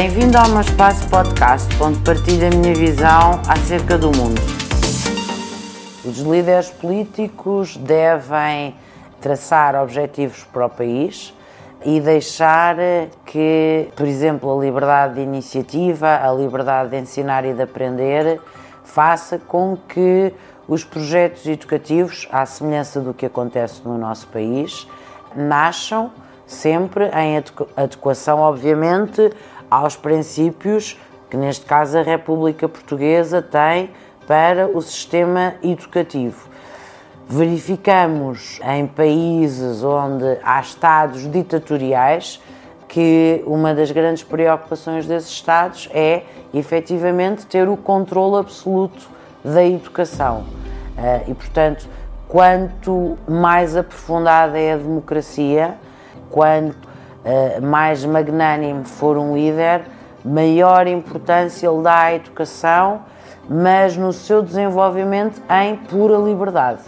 Bem-vindo ao meu espaço podcast, onde partilho a minha visão acerca do mundo. Os líderes políticos devem traçar objetivos para o país e deixar que, por exemplo, a liberdade de iniciativa, a liberdade de ensinar e de aprender, faça com que os projetos educativos, à semelhança do que acontece no nosso país, nasçam sempre em adequação, obviamente, aos princípios que, neste caso, a República Portuguesa tem para o sistema educativo. Verificamos em países onde há Estados ditatoriais que uma das grandes preocupações desses Estados é efetivamente ter o controle absoluto da educação. Eh, e, portanto, quanto mais aprofundada é a democracia, quanto eh, mais magnânimo for um líder, maior importância ele dá à educação, mas no seu desenvolvimento em pura liberdade.